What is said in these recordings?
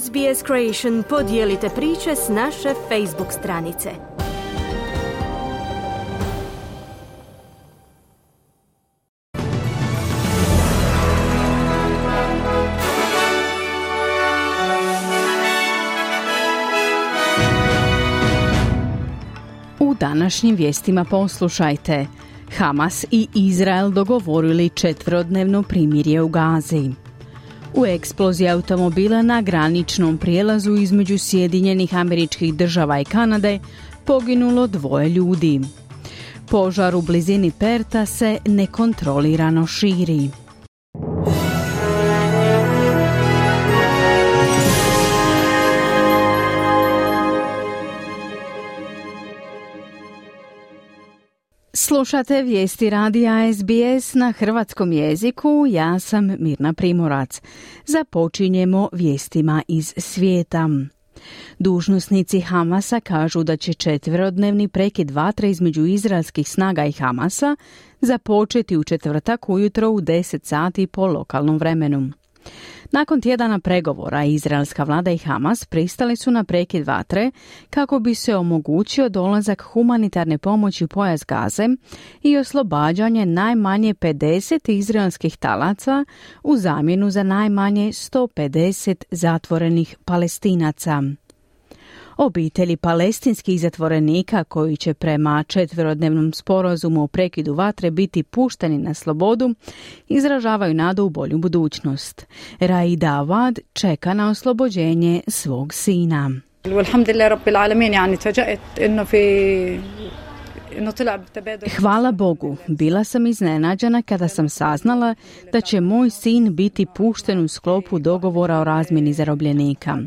SBS Creation podijelite priče s naše Facebook stranice. U današnjim vijestima poslušajte. Hamas i Izrael dogovorili četverodnevno primirje u Gazi. U eksploziji automobila na graničnom prijelazu između Sjedinjenih američkih država i Kanade poginulo dvoje ljudi. Požar u blizini Perta se nekontrolirano širi. Slušate vijesti radija SBS na hrvatskom jeziku, ja sam Mirna Primorac. Započinjemo vijestima iz svijeta. Dužnosnici Hamasa kažu da će četverodnevni prekid vatre između izraelskih snaga i Hamasa započeti u četvrtak ujutro u 10 sati po lokalnom vremenu. Nakon tjedana pregovora, izraelska vlada i Hamas pristali su na prekid vatre kako bi se omogućio dolazak humanitarne pomoći pojas Gaze i oslobađanje najmanje 50 izraelskih talaca u zamjenu za najmanje 150 zatvorenih palestinaca. Obitelji palestinskih zatvorenika koji će prema četverodnevnom sporazumu o prekidu vatre biti pušteni na slobodu izražavaju nadu u bolju budućnost. Raida Awad čeka na oslobođenje svog sina. Hvala Bogu, bila sam iznenađena kada sam saznala da će moj sin biti pušten u sklopu dogovora o razmjeni zarobljenika.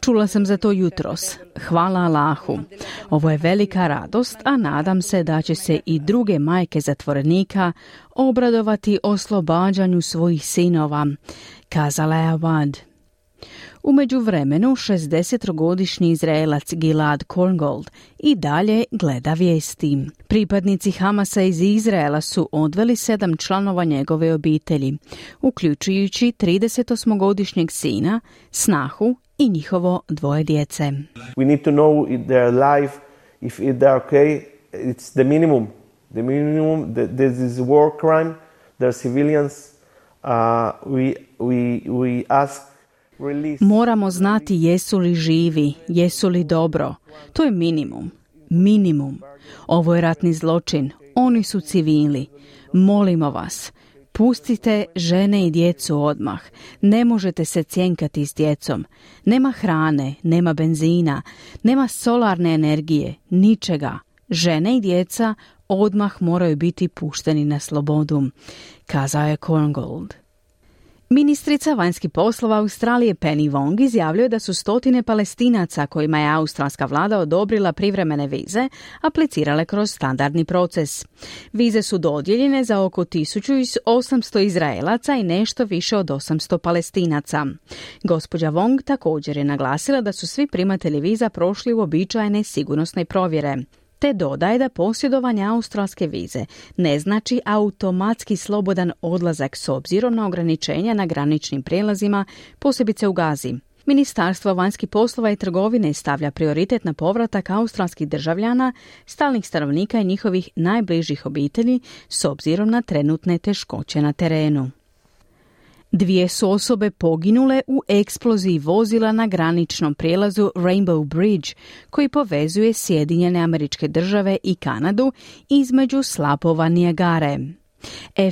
Čula sam za to jutros. Hvala Allahu. Ovo je velika radost, a nadam se da će se i druge majke zatvorenika obradovati oslobađanju svojih sinova, kazala je Awad. U međuvremenu 60-godišnji Izraelac Gilad Korngold i dalje gleda vijesti. Pripadnici Hamasa iz Izraela su odveli sedam članova njegove obitelji, uključujući 38-godišnjeg sina, snahu i njihovo dvoje djece. We need to know if they are alive, if they are okay. It's the minimum. The minimum, this is war crime. They're civilians. Uh, we, we, we ask Moramo znati jesu li živi, jesu li dobro. To je minimum. Minimum. Ovo je ratni zločin. Oni su civili. Molimo vas. Pustite žene i djecu odmah. Ne možete se cjenkati s djecom. Nema hrane, nema benzina, nema solarne energije, ničega. Žene i djeca odmah moraju biti pušteni na slobodu, kazao je Korngold. Ministrica vanjskih poslova Australije Penny Wong izjavljuje da su stotine palestinaca kojima je australska vlada odobrila privremene vize aplicirale kroz standardni proces. Vize su dodijeljene za oko 1800 Izraelaca i nešto više od 800 palestinaca. Gospođa Wong također je naglasila da su svi primatelji viza prošli u običajne sigurnosne provjere te dodaje da posjedovanje australske vize ne znači automatski slobodan odlazak s obzirom na ograničenja na graničnim prijelazima, posebice u Gazi. Ministarstvo vanjskih poslova i trgovine stavlja prioritet na povratak australskih državljana, stalnih stanovnika i njihovih najbližih obitelji s obzirom na trenutne teškoće na terenu. Dvije su osobe poginule u eksploziji vozila na graničnom prijelazu Rainbow Bridge, koji povezuje Sjedinjene američke države i Kanadu između slapova Nijagare.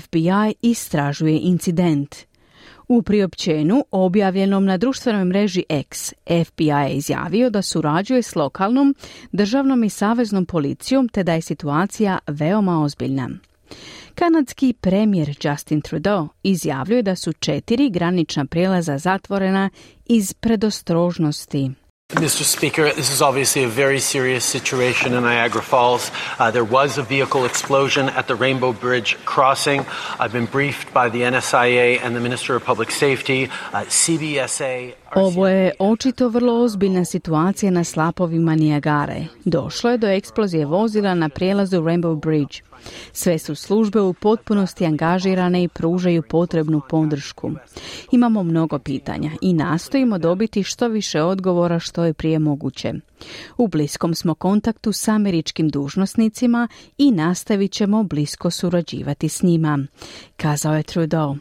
FBI istražuje incident. U priopćenu objavljenom na društvenoj mreži X, FBI je izjavio da surađuje s lokalnom, državnom i saveznom policijom te da je situacija veoma ozbiljna. Kanadski premijer Justin Trudeau izjavljuje da su četiri granična prijelaza zatvorena iz predostrožnosti. Mr. Speaker, this is obviously a very serious situation in Niagara Falls. Uh, there was a vehicle explosion at the Rainbow Bridge crossing. I've been briefed by the NSIA and the Minister of Public Safety, uh, CBSA. Ovo je očito vrlo ozbiljna situacija na slapovima Niagare. Došlo je do eksplozije vozila na prijelazu Rainbow Bridge. Sve su službe u potpunosti angažirane i pružaju potrebnu podršku. Imamo mnogo pitanja i nastojimo dobiti što više odgovora što je prije moguće. U bliskom smo kontaktu s američkim dužnosnicima i nastavit ćemo blisko surađivati s njima, kazao je Trudeau.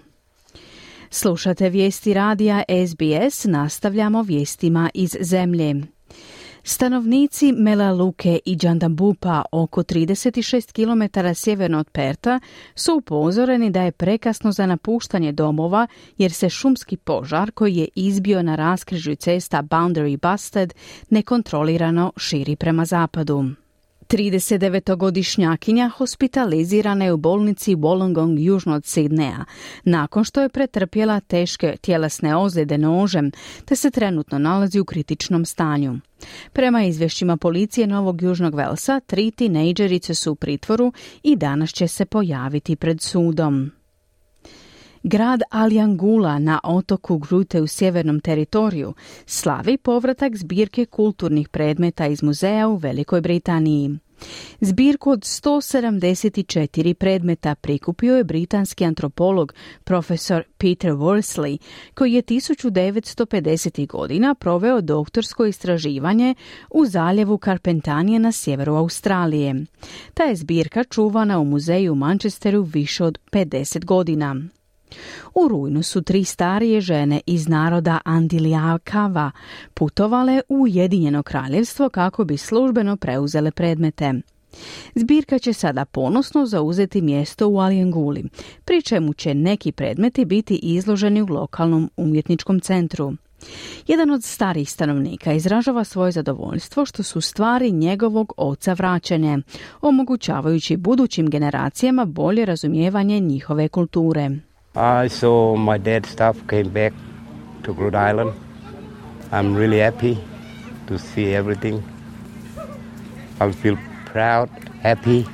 Slušate vijesti radija SBS, nastavljamo vijestima iz zemlje. Stanovnici Melaluke i Džandambupa, oko 36 km sjeverno od Perta, su upozoreni da je prekasno za napuštanje domova jer se šumski požar koji je izbio na raskrižju cesta Boundary Busted nekontrolirano širi prema zapadu. 39-godišnjakinja hospitalizirana je u bolnici Wollongong južno od Sidneja, nakon što je pretrpjela teške tjelesne ozljede nožem, te se trenutno nalazi u kritičnom stanju. Prema izvješćima policije Novog Južnog Velsa, tri tinejdžerice su u pritvoru i danas će se pojaviti pred sudom. Grad Aljangula na otoku Grute u sjevernom teritoriju slavi povratak zbirke kulturnih predmeta iz muzeja u Velikoj Britaniji. Zbirku od 174 predmeta prikupio je britanski antropolog profesor Peter Worsley, koji je 1950. godina proveo doktorsko istraživanje u zaljevu Karpentanije na sjeveru Australije. Ta je zbirka čuvana u muzeju u Manchesteru više od 50 godina. U rujnu su tri starije žene iz naroda Andilijakava putovale u Ujedinjeno kraljevstvo kako bi službeno preuzele predmete. Zbirka će sada ponosno zauzeti mjesto u Alijenguli, pri čemu će neki predmeti biti izloženi u lokalnom umjetničkom centru. Jedan od starih stanovnika izražava svoje zadovoljstvo što su stvari njegovog oca vraćene, omogućavajući budućim generacijama bolje razumijevanje njihove kulture. I saw my dad's stuff came back to Rhode Island. I'm really happy to see everything. I feel proud, happy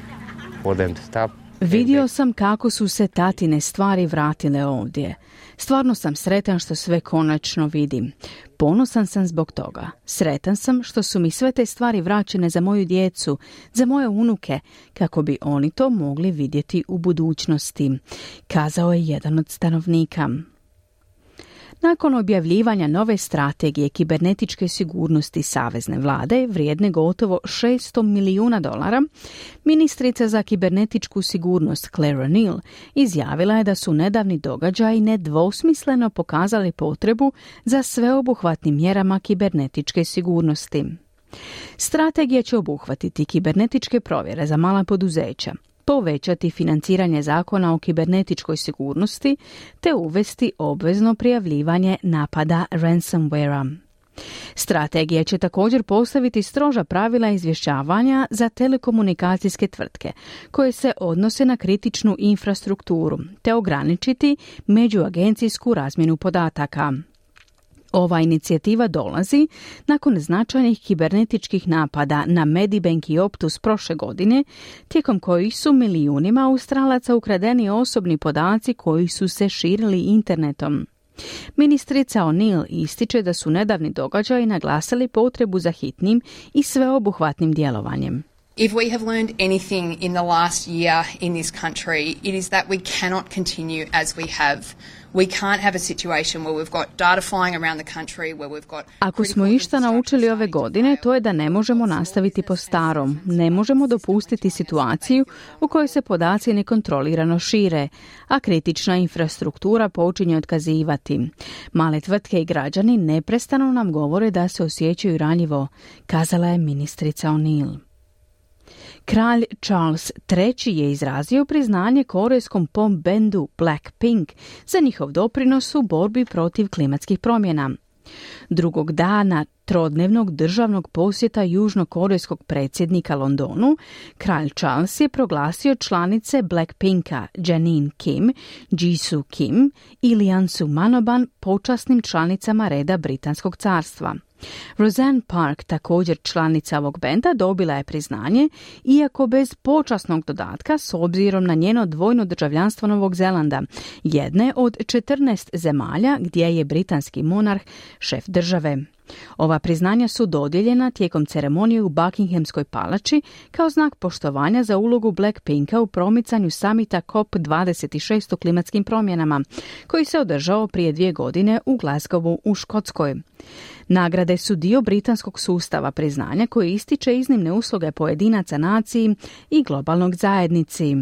for them stuff. Vidio sam kako su se tatine stvari vratile ovdje. Stvarno sam sretan što sve konačno vidim. Ponosan sam zbog toga. Sretan sam što su mi sve te stvari vraćene za moju djecu, za moje unuke, kako bi oni to mogli vidjeti u budućnosti, kazao je jedan od stanovnika. Nakon objavljivanja nove strategije kibernetičke sigurnosti Savezne vlade, vrijedne gotovo 600 milijuna dolara, ministrica za kibernetičku sigurnost Claire O'Neill izjavila je da su nedavni događaji nedvosmisleno pokazali potrebu za sveobuhvatnim mjerama kibernetičke sigurnosti. Strategija će obuhvatiti kibernetičke provjere za mala poduzeća, povećati financiranje zakona o kibernetičkoj sigurnosti te uvesti obvezno prijavljivanje napada ransomwarea. Strategija će također postaviti stroža pravila izvješćavanja za telekomunikacijske tvrtke koje se odnose na kritičnu infrastrukturu te ograničiti međuagencijsku razmjenu podataka. Ova inicijativa dolazi nakon značajnih kibernetičkih napada na Medibank i Optus prošle godine, tijekom kojih su milijunima Australaca ukradeni osobni podaci koji su se širili internetom. Ministrica O'Neill ističe da su nedavni događaji naglasili potrebu za hitnim i sveobuhvatnim djelovanjem. If we have learned anything in the last year in this country, it is that we cannot continue as we have. Ako smo išta naučili ove godine, to je da ne možemo nastaviti po starom. Ne možemo dopustiti situaciju u kojoj se podaci nekontrolirano šire, a kritična infrastruktura počinje otkazivati. Male tvrtke i građani neprestano nam govore da se osjećaju ranjivo, kazala je ministrica O'Neill. Kralj Charles III je izrazio priznanje korejskom pop bendu Blackpink za njihov doprinos u borbi protiv klimatskih promjena. Drugog dana trodnevnog državnog posjeta južnokorejskog predsjednika Londonu, kralj Charles je proglasio članice Blackpinka Janine Kim, Jisoo Kim i Liansu Manoban počasnim članicama reda Britanskog carstva. Roseanne Park, također članica ovog benda, dobila je priznanje, iako bez počasnog dodatka s obzirom na njeno dvojno državljanstvo Novog Zelanda, jedne od 14 zemalja gdje je britanski monarh šef države. Ova priznanja su dodijeljena tijekom ceremonije u Buckinghamskoj palači kao znak poštovanja za ulogu Blackpinka u promicanju samita COP26 o klimatskim promjenama, koji se održao prije dvije godine u Glasgowu u Škotskoj. Nagrade su dio britanskog sustava priznanja koji ističe iznimne usluge pojedinaca naciji i globalnog zajednici.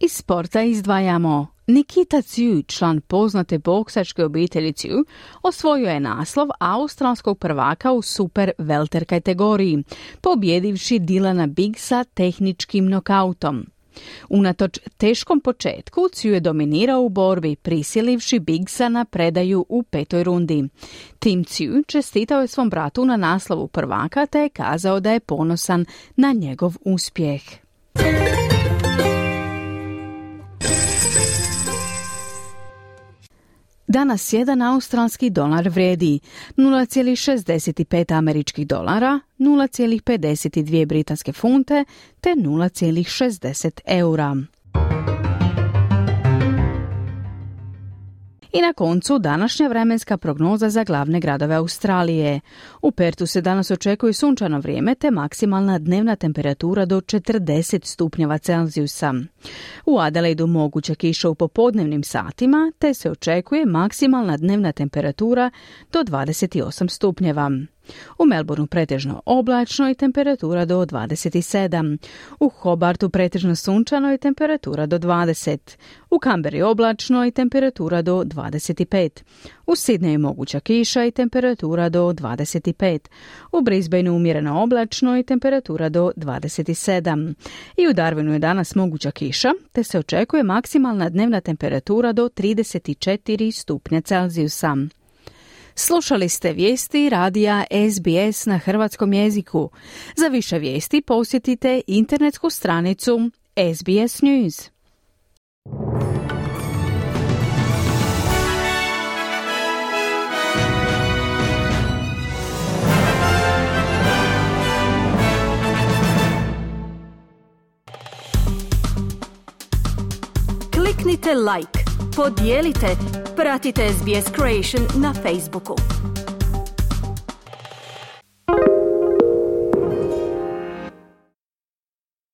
Iz sporta izdvajamo Nikita Ciu, član poznate boksačke obitelji Ciu, osvojio je naslov australskog prvaka u super welter kategoriji, pobjedivši Dilana Bigsa tehničkim nokautom. Unatoč teškom početku, Ciu je dominirao u borbi, prisilivši Bigsa na predaju u petoj rundi. Tim Ciu čestitao je svom bratu na naslovu prvaka te je kazao da je ponosan na njegov uspjeh. Danas jedan australski dolar vredi 0,65 američkih dolara, 0,52 britanske funte te 0,60 eura. I na koncu današnja vremenska prognoza za glavne gradove Australije. U Pertu se danas očekuje sunčano vrijeme te maksimalna dnevna temperatura do 40 stupnjeva Celzijusa. U Adelaidu moguća kiša u popodnevnim satima te se očekuje maksimalna dnevna temperatura do 28 stupnjeva. U Melbourneu pretežno oblačno i temperatura do 27. U Hobartu pretežno sunčano i temperatura do 20. U Kamberi oblačno i temperatura do 25. U Sidneju moguća kiša i temperatura do 25. U Brisbaneu umjereno oblačno i temperatura do 27. I u Darwinu je danas moguća kiša, te se očekuje maksimalna dnevna temperatura do 34 stupnja Celzijusa. Slušali ste vijesti radija SBS na hrvatskom jeziku. Za više vijesti posjetite internetsku stranicu SBS News. Kliknite like, podijelite, pratite SBS Creation na Facebooku.